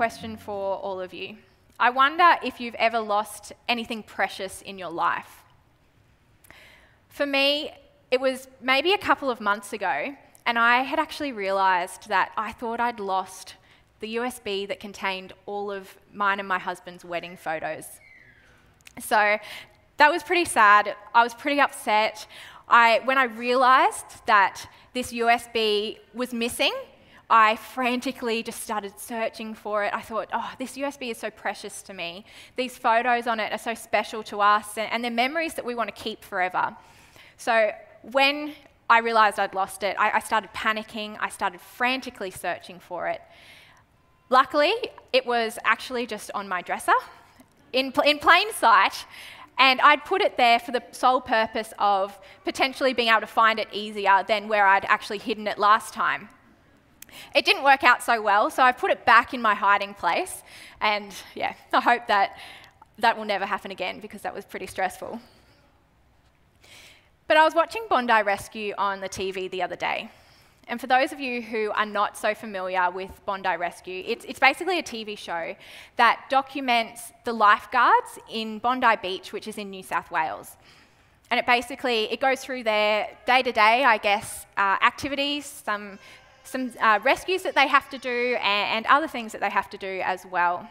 question for all of you. I wonder if you've ever lost anything precious in your life. For me, it was maybe a couple of months ago, and I had actually realised that I thought I'd lost the USB that contained all of mine and my husband's wedding photos. So that was pretty sad. I was pretty upset. I, when I realised that this USB was missing, I frantically just started searching for it. I thought, oh, this USB is so precious to me. These photos on it are so special to us, and, and they're memories that we want to keep forever. So when I realised I'd lost it, I, I started panicking. I started frantically searching for it. Luckily, it was actually just on my dresser in, in plain sight, and I'd put it there for the sole purpose of potentially being able to find it easier than where I'd actually hidden it last time. It didn't work out so well, so I put it back in my hiding place, and yeah, I hope that that will never happen again because that was pretty stressful. But I was watching Bondi Rescue on the TV the other day. And for those of you who are not so familiar with Bondi Rescue, it's, it's, basically a TV show that documents the lifeguards in Bondi Beach, which is in New South Wales. And it basically it goes through their day to day, I guess, uh, activities, some some uh, rescues that they have to do, and, and other things that they have to do as well.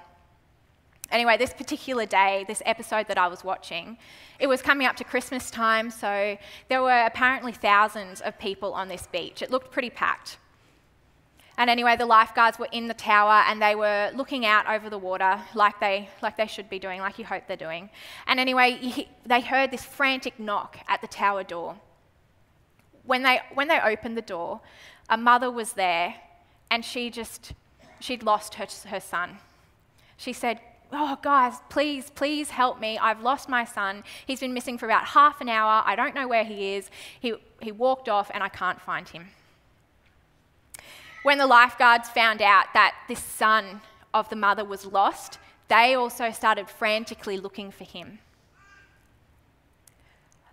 Anyway, this particular day, this episode that I was watching, it was coming up to Christmas time, so there were apparently thousands of people on this beach. It looked pretty packed. And anyway, the lifeguards were in the tower and they were looking out over the water like they, like they should be doing, like you hope they're doing. And anyway, they heard this frantic knock at the tower door. When they, when they opened the door, a mother was there and she just, she'd lost her, her son. She said, Oh, guys, please, please help me. I've lost my son. He's been missing for about half an hour. I don't know where he is. He, he walked off and I can't find him. When the lifeguards found out that this son of the mother was lost, they also started frantically looking for him.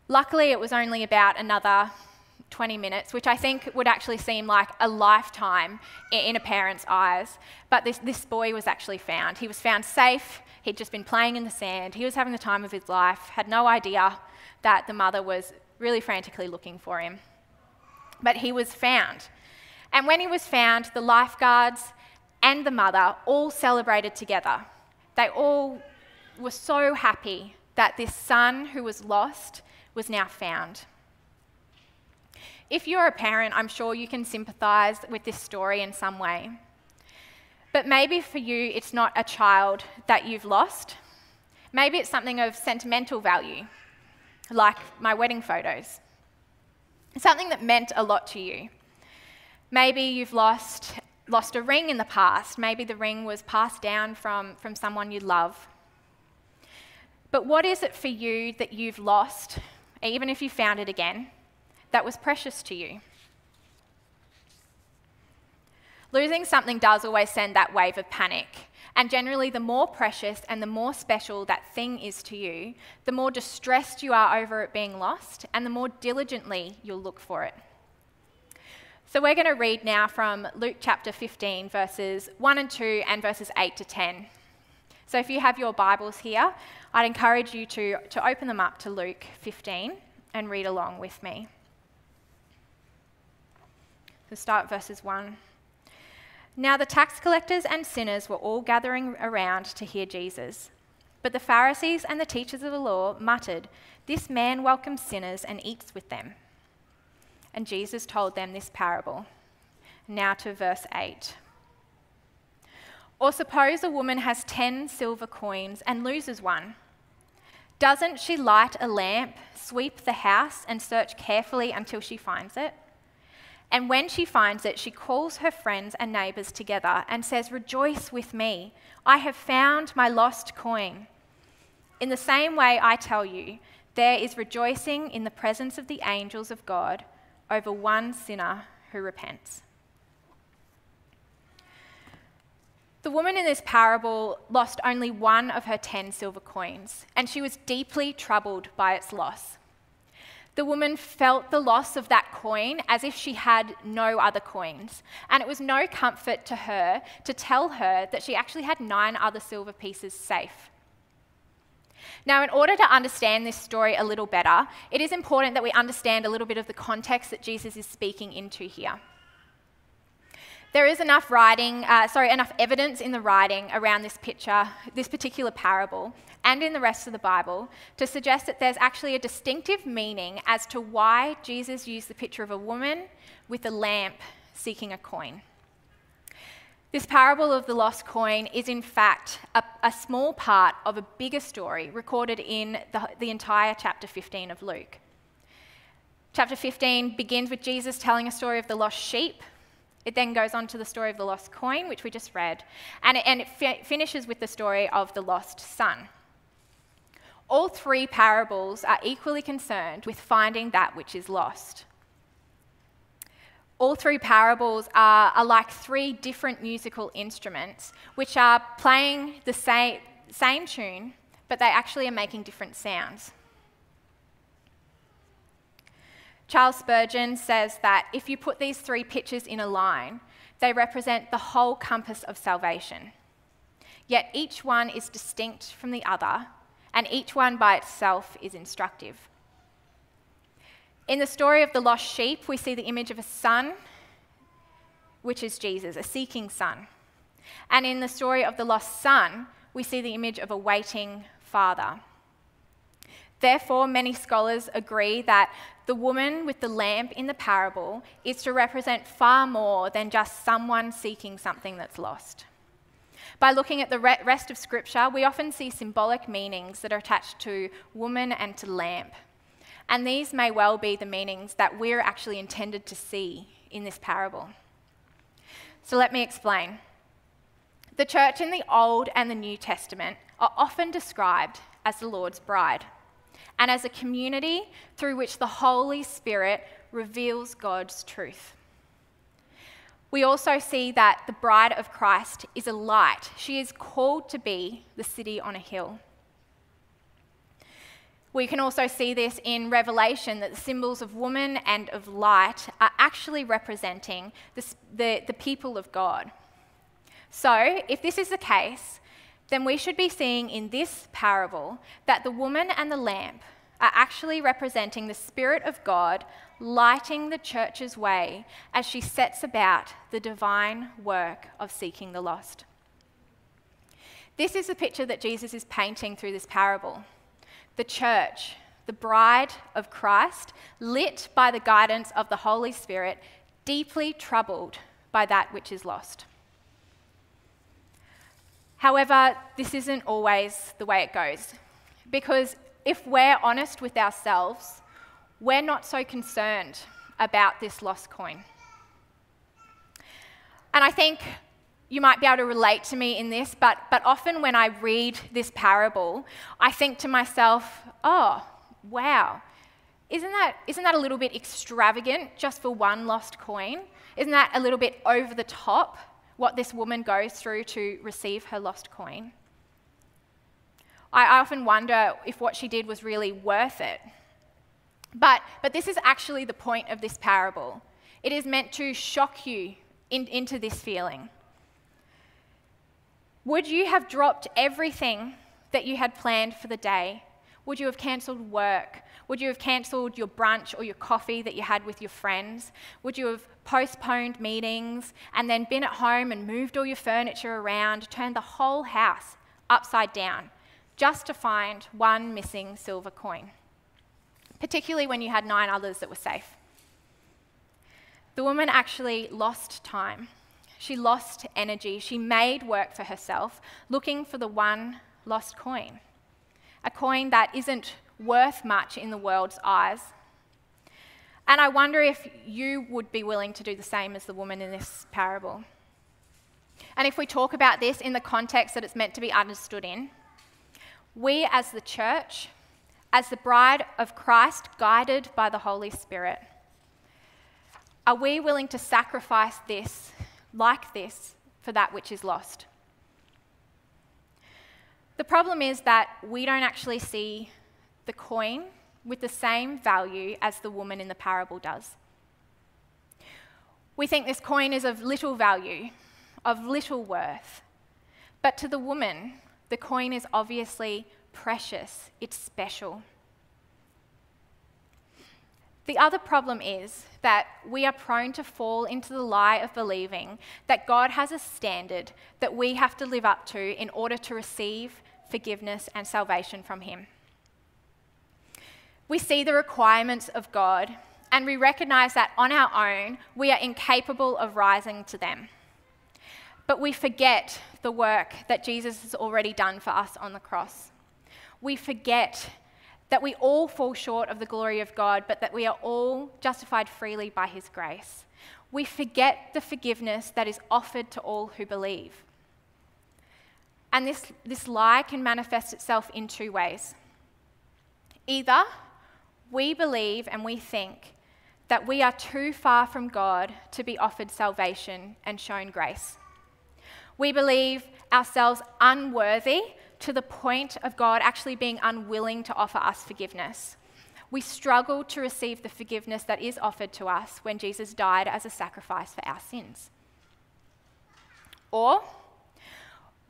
Luckily, it was only about another 20 minutes, which I think would actually seem like a lifetime in a parent's eyes. But this, this boy was actually found. He was found safe. He'd just been playing in the sand. He was having the time of his life, had no idea that the mother was really frantically looking for him. But he was found. And when he was found, the lifeguards and the mother all celebrated together. They all were so happy that this son who was lost was now found. If you're a parent, I'm sure you can sympathise with this story in some way. But maybe for you, it's not a child that you've lost. Maybe it's something of sentimental value, like my wedding photos. Something that meant a lot to you. Maybe you've lost, lost a ring in the past. Maybe the ring was passed down from, from someone you love. But what is it for you that you've lost, even if you found it again? That was precious to you. Losing something does always send that wave of panic. And generally, the more precious and the more special that thing is to you, the more distressed you are over it being lost, and the more diligently you'll look for it. So, we're going to read now from Luke chapter 15, verses 1 and 2, and verses 8 to 10. So, if you have your Bibles here, I'd encourage you to, to open them up to Luke 15 and read along with me. So start verses 1. Now the tax collectors and sinners were all gathering around to hear Jesus. But the Pharisees and the teachers of the law muttered, This man welcomes sinners and eats with them. And Jesus told them this parable. Now to verse 8. Or suppose a woman has 10 silver coins and loses one. Doesn't she light a lamp, sweep the house, and search carefully until she finds it? And when she finds it, she calls her friends and neighbors together and says, Rejoice with me, I have found my lost coin. In the same way, I tell you, there is rejoicing in the presence of the angels of God over one sinner who repents. The woman in this parable lost only one of her ten silver coins, and she was deeply troubled by its loss. The woman felt the loss of that coin as if she had no other coins, and it was no comfort to her to tell her that she actually had nine other silver pieces safe. Now, in order to understand this story a little better, it is important that we understand a little bit of the context that Jesus is speaking into here. There is enough writing, uh, sorry, enough evidence in the writing around this picture, this particular parable, and in the rest of the Bible to suggest that there's actually a distinctive meaning as to why Jesus used the picture of a woman with a lamp seeking a coin. This parable of the lost coin is, in fact, a, a small part of a bigger story recorded in the, the entire chapter 15 of Luke. Chapter 15 begins with Jesus telling a story of the lost sheep. It then goes on to the story of the lost coin, which we just read, and it, and it fi- finishes with the story of the lost son. All three parables are equally concerned with finding that which is lost. All three parables are, are like three different musical instruments which are playing the same, same tune, but they actually are making different sounds. Charles Spurgeon says that if you put these three pictures in a line, they represent the whole compass of salvation. Yet each one is distinct from the other, and each one by itself is instructive. In the story of the lost sheep, we see the image of a son, which is Jesus, a seeking son. And in the story of the lost son, we see the image of a waiting father. Therefore, many scholars agree that the woman with the lamp in the parable is to represent far more than just someone seeking something that's lost. By looking at the rest of Scripture, we often see symbolic meanings that are attached to woman and to lamp. And these may well be the meanings that we're actually intended to see in this parable. So let me explain. The church in the Old and the New Testament are often described as the Lord's bride and as a community through which the Holy Spirit reveals God's truth. We also see that the bride of Christ is a light. She is called to be the city on a hill. We can also see this in Revelation that the symbols of woman and of light are actually representing the, the, the, people of God. So, if this is the case, then we should be seeing in this parable that the woman and the lamp are actually representing the Spirit of God lighting the church's way as she sets about the divine work of seeking the lost. This is the picture that Jesus is painting through this parable the church, the bride of Christ, lit by the guidance of the Holy Spirit, deeply troubled by that which is lost. However, this isn't always the way it goes, because if we're honest with ourselves, we're not so concerned about this lost coin. And I think you might be able to relate to me in this, but, but often when I read this parable, I think to myself, oh, wow, isn't that, isn't that a little bit extravagant just for one lost coin? Isn't that a little bit over the top, what this woman goes through to receive her lost coin? I often wonder if what she did was really worth it. But, but this is actually the point of this parable. It is meant to shock you in, into this feeling. Would you have dropped everything that you had planned for the day? Would you have cancelled work? Would you have cancelled your brunch or your coffee that you had with your friends? Would you have postponed meetings and then been at home and moved all your furniture around, turned the whole house upside down just to find one missing silver coin? Particularly when you had nine others that were safe. The woman actually lost time. She lost energy. She made work for herself, looking for the one lost coin. A coin that isn't worth much in the world's eyes. And I wonder if you would be willing to do the same as the woman in this parable. And if we talk about this in the context that it's meant to be understood in, we as the church, as the bride of Christ, guided by the Holy Spirit, are we willing to sacrifice this like this for that which is lost. The problem is that we don't actually see the coin, with the same value as the woman in the parable does. We think this coin is of little value, of little worth. But to the woman, the coin is obviously precious, it's special. The other problem is that we are prone to fall into the lie of believing that God has a standard that we have to live up to in order to receive forgiveness and salvation from Him. We see the requirements of God and we recognize that on our own we are incapable of rising to them. But we forget the work that Jesus has already done for us on the cross. We forget that we all fall short of the glory of God, but that we are all justified freely by His grace. We forget the forgiveness that is offered to all who believe. And this, this lie can manifest itself in two ways. Either we believe and we think that we are too far from God to be offered salvation and shown grace. We believe ourselves unworthy to the point of God actually being unwilling to offer us forgiveness. We struggle to receive the forgiveness that is offered to us when Jesus died as a sacrifice for our sins. Or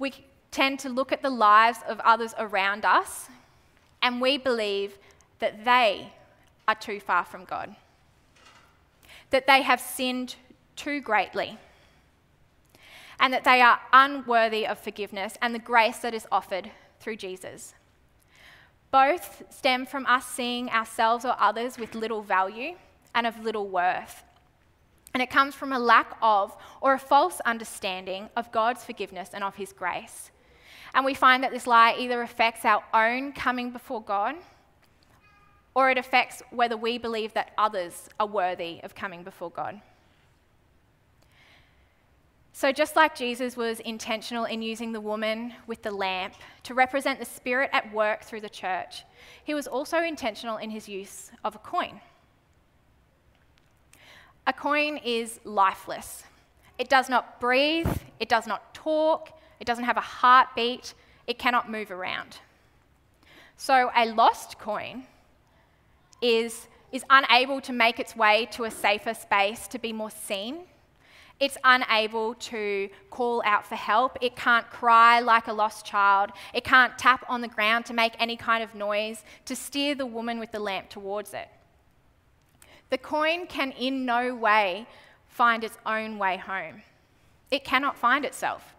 we tend to look at the lives of others around us and we believe that they are too far from God, that they have sinned too greatly and that they are unworthy of forgiveness and the grace that is offered through Jesus. Both stem from us seeing ourselves or others with little value and of little worth. And it comes from a lack of or a false understanding of God's forgiveness and of His grace. And we find that this lie either affects our own coming before God or it affects whether we believe that others are worthy of coming before God. So, just like Jesus was intentional in using the woman with the lamp to represent the Spirit at work through the church, he was also intentional in his use of a coin. A coin is lifeless. It does not breathe, it does not talk, it doesn't have a heartbeat, it cannot move around. So, a lost coin is, is unable to make its way to a safer space to be more seen it's unable to call out for help. It can't cry like a lost child. It can't tap on the ground to make any kind of noise to steer the woman with the lamp towards it. The coin can in no way find its own way home. It cannot find itself.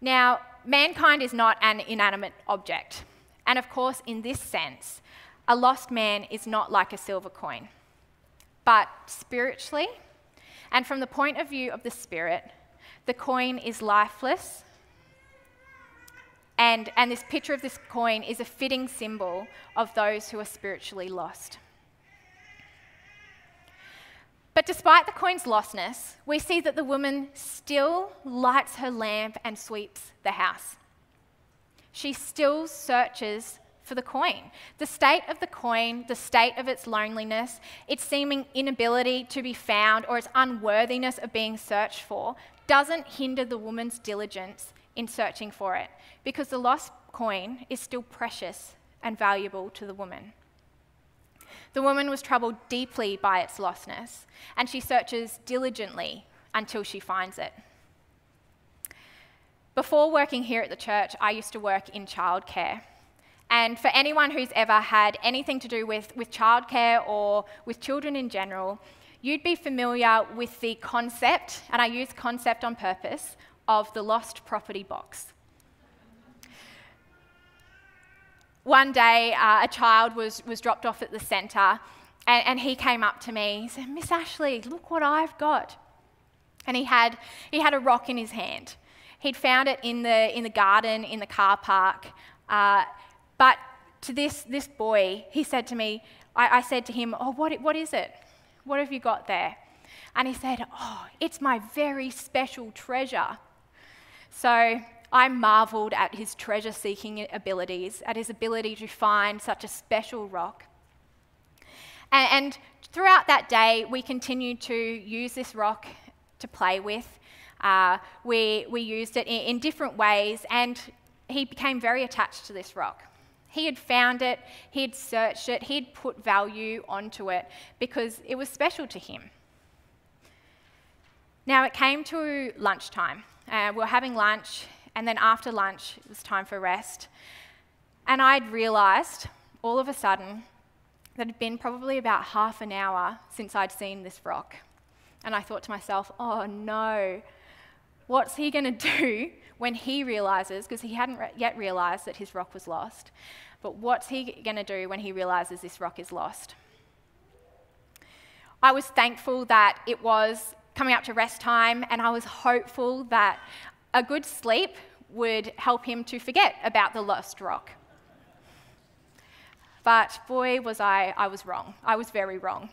Now, mankind is not an inanimate object. And of course, in this sense, a lost man is not like a silver coin. But spiritually, and from the point of view of the Spirit, the coin is lifeless. And, and this picture of this coin is a fitting symbol of those who are spiritually lost. But despite the coin's lostness, we see that the woman still lights her lamp and sweeps the house. She still searches for the coin. The state of the coin, the state of its loneliness, its seeming inability to be found, or its unworthiness of being searched for, doesn't hinder the woman's diligence in searching for it, because the lost coin is still precious and valuable to the woman. The woman was troubled deeply by its lostness, and she searches diligently until she finds it. Before working here at the church, I used to work in childcare. And for anyone who's ever had anything to do with, with childcare or with children in general, you'd be familiar with the concept, and I use concept on purpose, of the lost property box. One day, uh, a child was, was dropped off at the centre, and, and he came up to me. He said, Miss Ashley, look what I've got. And he had, he had a rock in his hand. He'd found it in the, in the garden, in the car park. Uh, but to this, this boy, he said to me, I, I said to him, Oh, what, what is it? What have you got there? And he said, Oh, it's my very special treasure. So I marveled at his treasure seeking abilities, at his ability to find such a special rock. And, and, throughout that day, we continued to use this rock to play with. Uh, we, we used it in, in different ways, and he became very attached to this rock. He had found it, he had searched it, he'd put value onto it because it was special to him. Now it came to lunchtime. Uh, we were having lunch, and then after lunch, it was time for rest. And I'd realised all of a sudden that it had been probably about half an hour since I'd seen this rock. And I thought to myself, oh no, what's he going to do when he realizes, because he hadn't re- yet realized that his rock was lost, but what's he going to do when he realizes this rock is lost? I was thankful that it was coming up to rest time, and I was hopeful that a good sleep would help him to forget about the lost rock. But boy, was I, I was wrong. I was very wrong.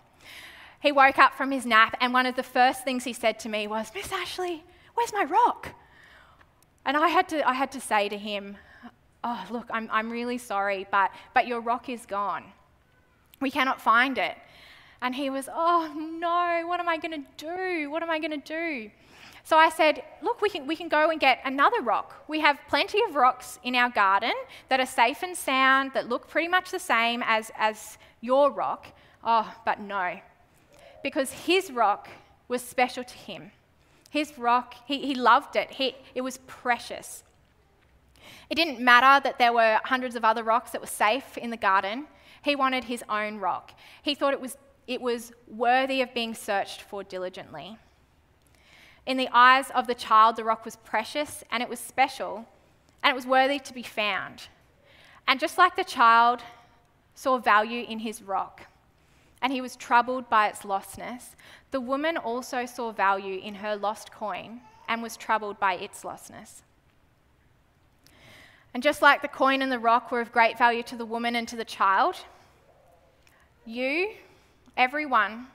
He woke up from his nap, and one of the first things he said to me was, Miss Ashley, where's my rock? And I had to, I had to say to him, Oh, look, I'm, I'm really sorry, but, but your rock is gone. We cannot find it. And he was, Oh, no, what am I going to do? What am I going to do? So I said, Look, we can, we can go and get another rock. We have plenty of rocks in our garden that are safe and sound, that look pretty much the same as, as your rock. Oh, but no. Because his rock was special to him. His rock, he, he loved it, he, it was precious. It didn't matter that there were hundreds of other rocks that were safe in the garden. He wanted his own rock. He thought it was, it was worthy of being searched for diligently. In the eyes of the child, the rock was precious and it was special and it was worthy to be found. And just like the child saw value in his rock and he was troubled by its lostness, the woman also saw value in her lost coin and was troubled by its lostness. And just like the coin and the rock were of great value to the woman and to the child, you, everyone,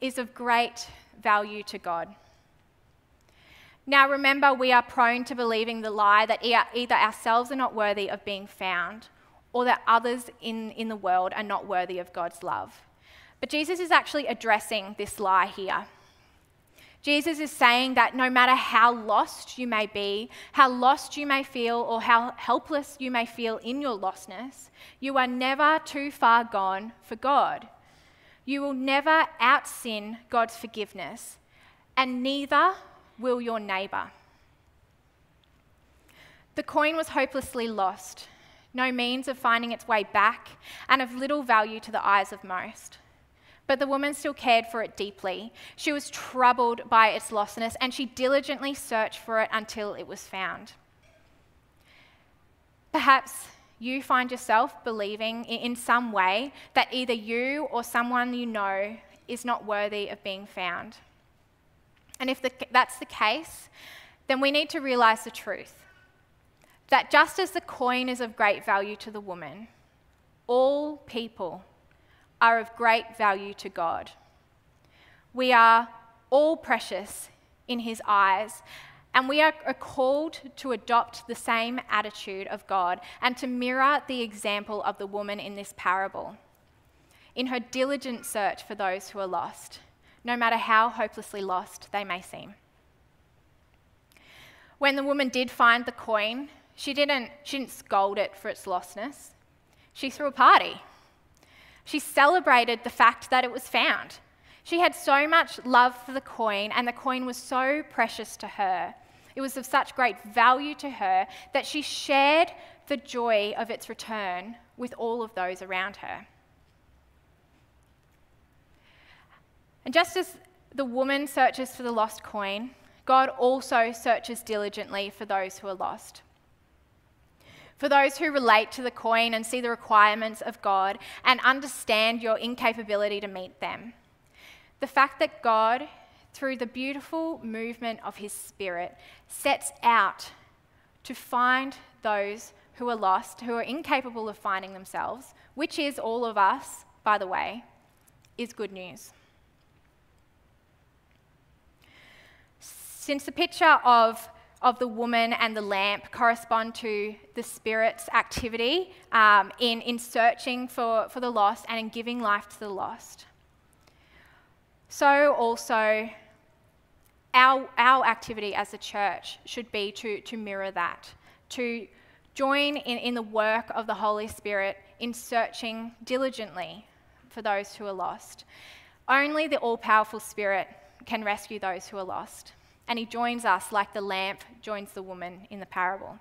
is of great value to God. Now, remember, we are prone to believing the lie that either ourselves are not worthy of being found or that others in, in the world are not worthy of God's love. But Jesus is actually addressing this lie here. Jesus is saying that no matter how lost you may be, how lost you may feel, or how helpless you may feel in your lostness, you are never too far gone for God. You will never out sin God's forgiveness, and neither will your neighbour. The coin was hopelessly lost, no means of finding its way back, and of little value to the eyes of most. But the woman still cared for it deeply. She was troubled by its lostness, and she diligently searched for it until it was found. Perhaps you find yourself believing in some way that either you or someone you know is not worthy of being found. And if the, that's the case, then we need to realize the truth that just as the coin is of great value to the woman, all people are of great value to God. We are all precious in His eyes, and we are called to adopt the same attitude of God and to mirror the example of the woman in this parable in her diligent search for those who are lost no matter how hopelessly lost they may seem. When the woman did find the coin, she didn't, she didn't scold it for its lostness. She threw a party. She celebrated the fact that it was found. She had so much love for the coin, and the coin was so precious to her. It was of such great value to her that she shared the joy of its return with all of those around her. And just as the woman searches for the lost coin, God also searches diligently for those who are lost. For those who relate to the coin and see the requirements of God and understand your incapability to meet them. The fact that God, through the beautiful movement of His Spirit, sets out to find those who are lost, who are incapable of finding themselves, which is all of us, by the way, is good news. Since the picture of, of the woman and the lamp correspond to the Spirit's activity um, in, in searching for, for the lost and in giving life to the lost, so also our, our activity as a church should be to, to mirror that, to, Join in, in the work of the Holy Spirit in searching diligently for those who are lost. Only the all powerful Spirit can rescue those who are lost. And he joins us like the lamp joins the woman in the parable.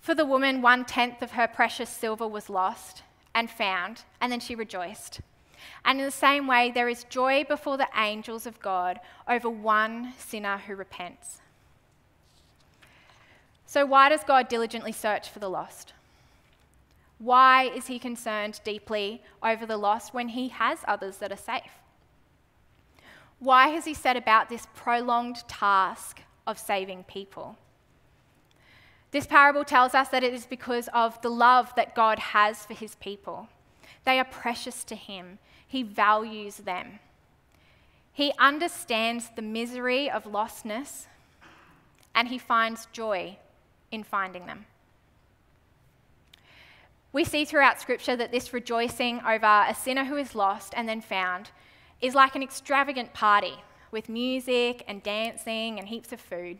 For the woman, one tenth of her precious silver was lost and found, and then she rejoiced. And in the same way, there is joy before the angels of God over one sinner who repents. So, why does God diligently search for the lost? Why is he concerned deeply over the lost when he has others that are safe? Why has he set about this prolonged task of saving people? This parable tells us that it is because of the love that God has for his people. They are precious to him, he values them. He understands the misery of lostness, and he finds joy in finding them. We see throughout Scripture that this rejoicing over a sinner who is lost and then found is like an extravagant party with music and dancing and heaps of food.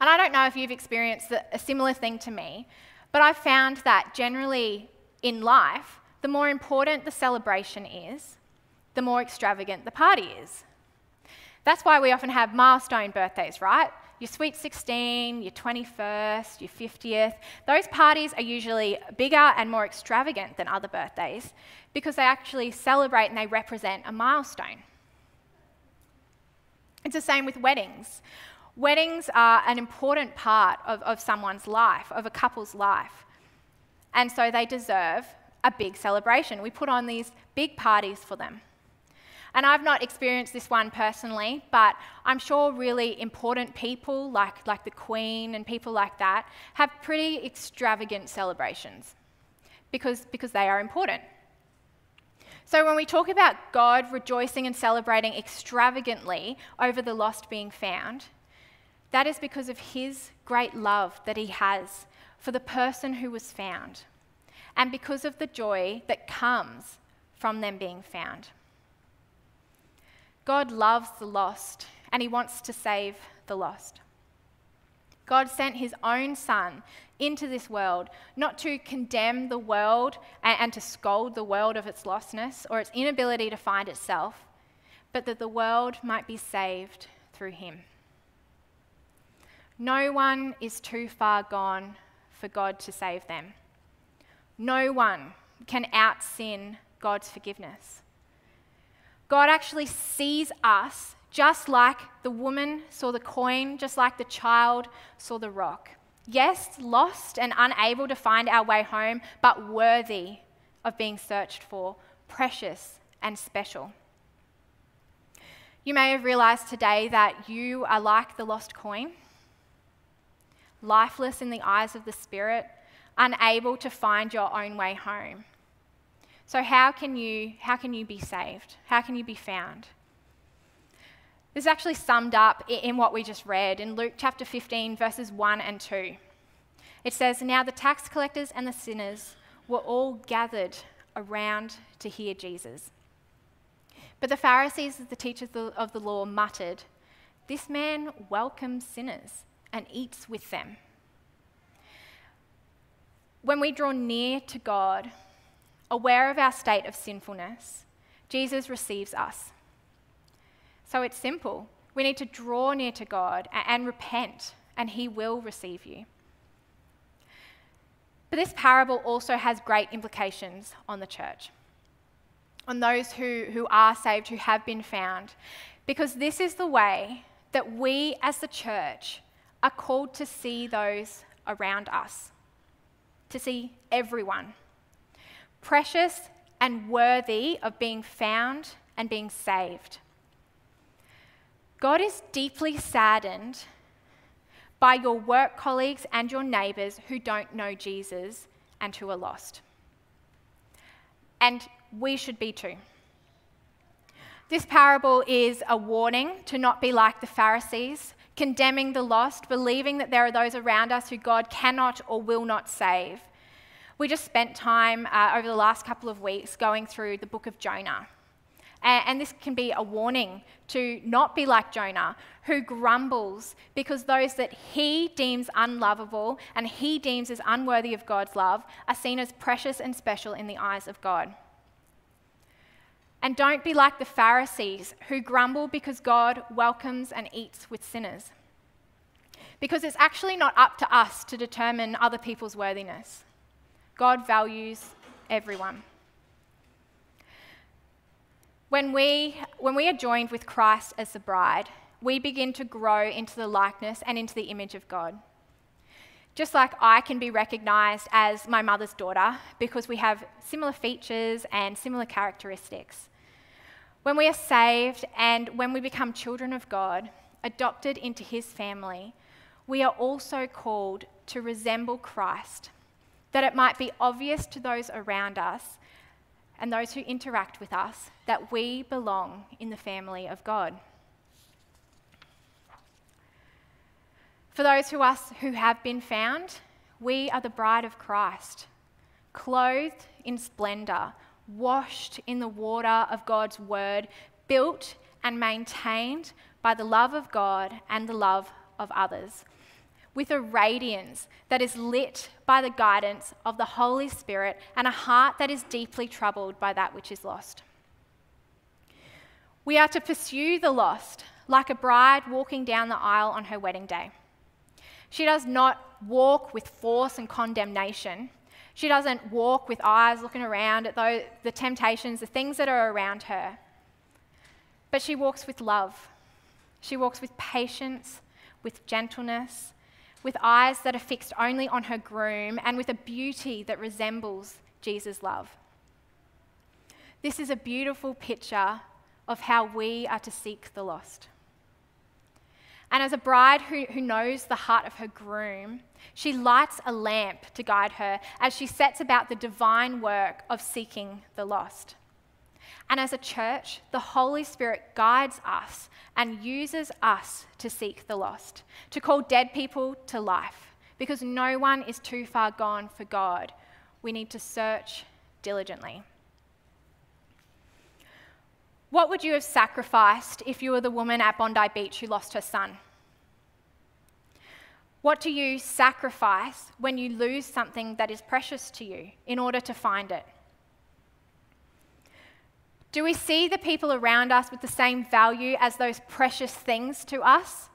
And I don't know if you've experienced a similar thing to me, but I've found that generally in life, the more important the celebration is, the more extravagant the party is. That's why we often have milestone birthdays, right? Your sweet 16, your 21st, your 50th. Those parties are usually bigger and more extravagant than other birthdays because they actually celebrate and they represent a milestone. It's the same with weddings. Weddings are an important part of, of someone's life, of a couple's life. And so they deserve a big celebration. We put on these big parties for them. And I've not experienced this one personally, but I'm sure really important people like, like the Queen and people like that have pretty extravagant celebrations because, because they are important. So when we talk about God rejoicing and celebrating extravagantly over the lost being found, that is because of his great love that he has for the person who was found, and because of the joy that comes from them being found. God loves the lost, and he wants to save the lost. God sent his own Son into this world, not to condemn the world and, to scold the world of its lostness or its inability to find itself, but that the world might be saved through him. No one is too far gone for God to save them. No one can out sin God's forgiveness. God actually sees us just like the woman saw the coin, just like the child saw the rock. Yes, lost and unable to find our way home, but worthy of being searched for, precious and special. You may have realized today that you are like the lost coin lifeless in the eyes of the Spirit, unable to find your own way home. So, how can you, how can you be saved? How can you be found? This is actually summed up in what we just read in Luke chapter 15, verses 1 and 2. It says, Now the tax collectors and the sinners were all gathered around to hear Jesus. But the Pharisees, the teachers of the law, muttered, This man welcomes sinners and eats with them. When we draw near to God, aware of our state of sinfulness, Jesus receives us. So it's simple. We need to draw near to God and repent, and He will receive you. But this parable also has great implications on the church, on those who, who are saved, who have been found, because this is the way that we as the church are called to see those around us, to see everyone, precious and worthy of being found and being saved. God is deeply saddened by your work colleagues and your neighbours who don't know Jesus and who are lost. And we should be too. This parable is a warning to not be like the Pharisees condemning the lost, believing that there are those around us who God cannot or will not save. We just spent time uh, over the last couple of weeks going through the book of Jonah. And, this can be a warning to not be like Jonah, who grumbles because those that he deems unlovable and he deems as unworthy of God's love are seen as precious and special in the eyes of God. And don't be like the Pharisees who grumble because God welcomes and eats with sinners. Because it's actually not up to us to determine other people's worthiness. God values everyone. When we, when we are joined with Christ as the bride, we begin to grow into the likeness and into the image of God. Just like I can be recognized as my mother's daughter because we have similar features and similar characteristics. When we are saved and when we become children of God, adopted into his family, we are also called to resemble Christ, that it might be obvious to those around us and those who interact with us that we belong in the family of God. For those of us who have been found, we are the bride of Christ, clothed in splendour, washed in the water of God's word, built and maintained by the love of God and the love of others with a radiance that is lit by the guidance of the Holy Spirit and a heart that is deeply troubled by that which is lost. We are to pursue the lost like a bride walking down the aisle on her wedding day. She does not walk with force and condemnation. She doesn't walk with eyes looking around at the temptations, the things that are around her. But she walks with love. She walks with patience, with gentleness, with eyes that are fixed only on her groom, and with a beauty that resembles Jesus' love. This is a beautiful picture of how we are to seek the lost. And as a bride who, who knows the heart of her groom, she lights a lamp to guide her as she sets about the divine work of seeking the lost. And as a church, the Holy Spirit guides us and uses us to seek the lost, to call dead people to life, because no one is too far gone for God. We need to search diligently. What would you have sacrificed if you were the woman at Bondi Beach who lost her son? What do you sacrifice when you lose something that is precious to you in order to find it? Do we see the people around us with the same value as those precious things to us?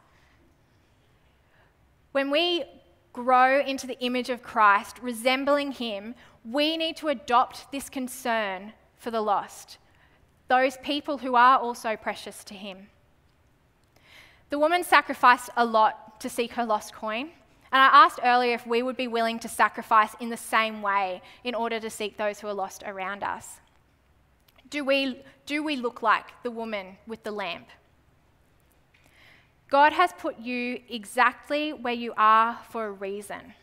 When we grow into the image of Christ, resembling Him, we need to adopt this concern for the lost, those people who are also precious to Him. The woman sacrificed a lot to seek her lost coin. And I asked earlier if we would be willing to sacrifice in the same way in order to seek those who are lost around us. Do we, do we look like the woman with the lamp? God has put you exactly where you are for a reason.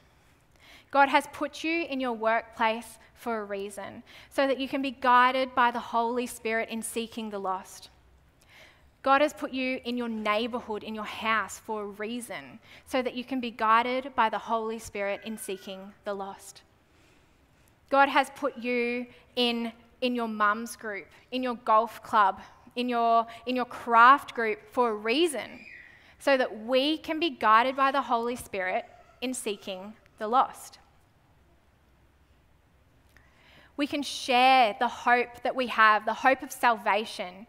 God has put you in your workplace for a reason, so that you can be guided by the Holy Spirit in seeking the lost. God has put you in your neighborhood, in your house for a reason, so that you can be guided by the Holy Spirit in seeking the lost. God has put you in in your mum's group, in your golf club, in your, in your craft group for a reason, so that we can be guided by the Holy Spirit in seeking the lost. We can share the hope that we have, the hope of salvation,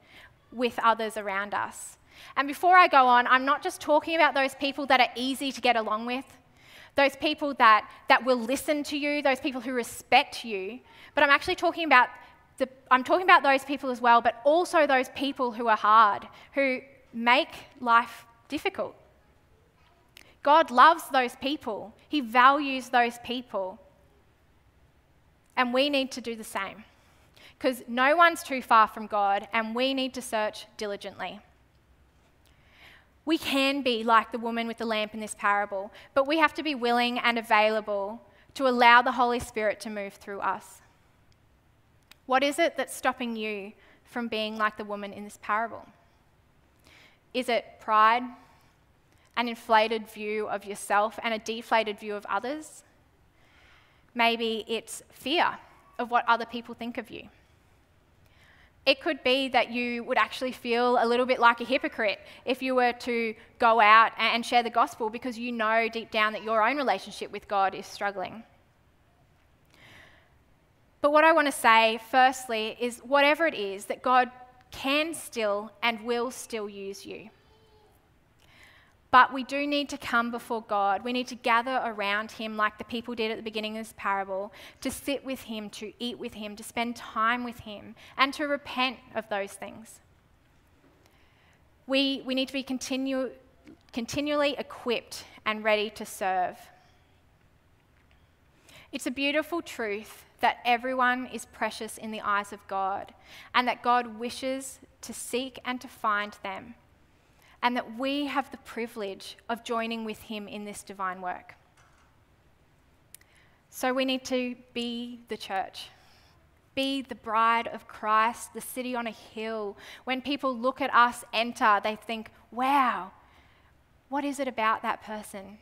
with others around us. And before I go on, I'm not just talking about those people that are easy to get along with, those people that, that will listen to you, those people who respect you, but I'm actually talking about the, I'm talking about those people as well, but also those people who are hard, who make life difficult. God loves those people, He values those people. And we need to do the same. Because no one's too far from God, and we need to search diligently. We can be like the woman with the lamp in this parable, but we have to be willing and available to allow the Holy Spirit to move through us. What is it that's stopping you from being like the woman in this parable? Is it pride, an inflated view of yourself, and a deflated view of others? Maybe it's fear of what other people think of you. It could be that you would actually feel a little bit like a hypocrite if you were to go out and share the gospel because you know deep down that your own relationship with God is struggling. But what I want to say, firstly, is whatever it is, that God can still and will still use you. But we do need to come before God. We need to gather around Him like the people did at the beginning of this parable, to sit with Him, to eat with Him, to spend time with Him, and to repent of those things. We, we need to be continue, continually equipped and ready to serve. It's a beautiful truth that everyone is precious in the eyes of God, and that God wishes to seek and to find them and that we have the privilege of joining with him in this divine work. So we need to be the church, be the bride of Christ, the city on a hill. When people look at us enter, they think, wow, what is it about that person?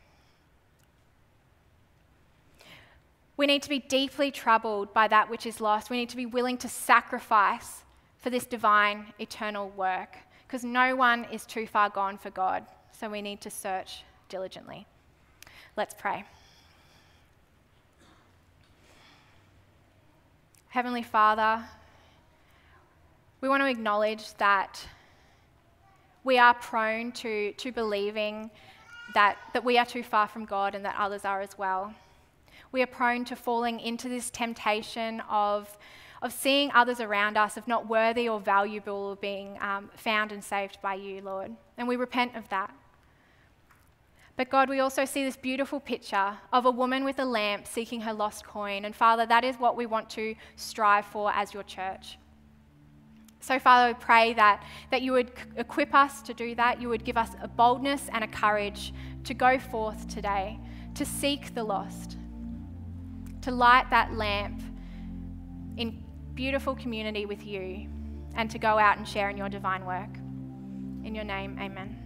We need to be deeply troubled by that which is lost. We need to be willing to sacrifice for this divine, eternal work because no one is too far gone for God, so we need to search diligently. Let's pray. Heavenly Father, we want to acknowledge that we are prone to, to believing that, that we are too far from God and that others are as well. We are prone to falling into this temptation of of seeing others around us of not worthy or valuable of being um, found and saved by you, Lord. And we repent of that. But God, we also see this beautiful picture of a woman with a lamp seeking her lost coin. And Father, that is what we want to strive for as your church. So, Father, we pray that, that you would equip us to do that. You would give us a boldness and a courage to go forth today, to seek the lost, to light that lamp in beautiful community with you and to go out and share in your divine work. In your name, amen.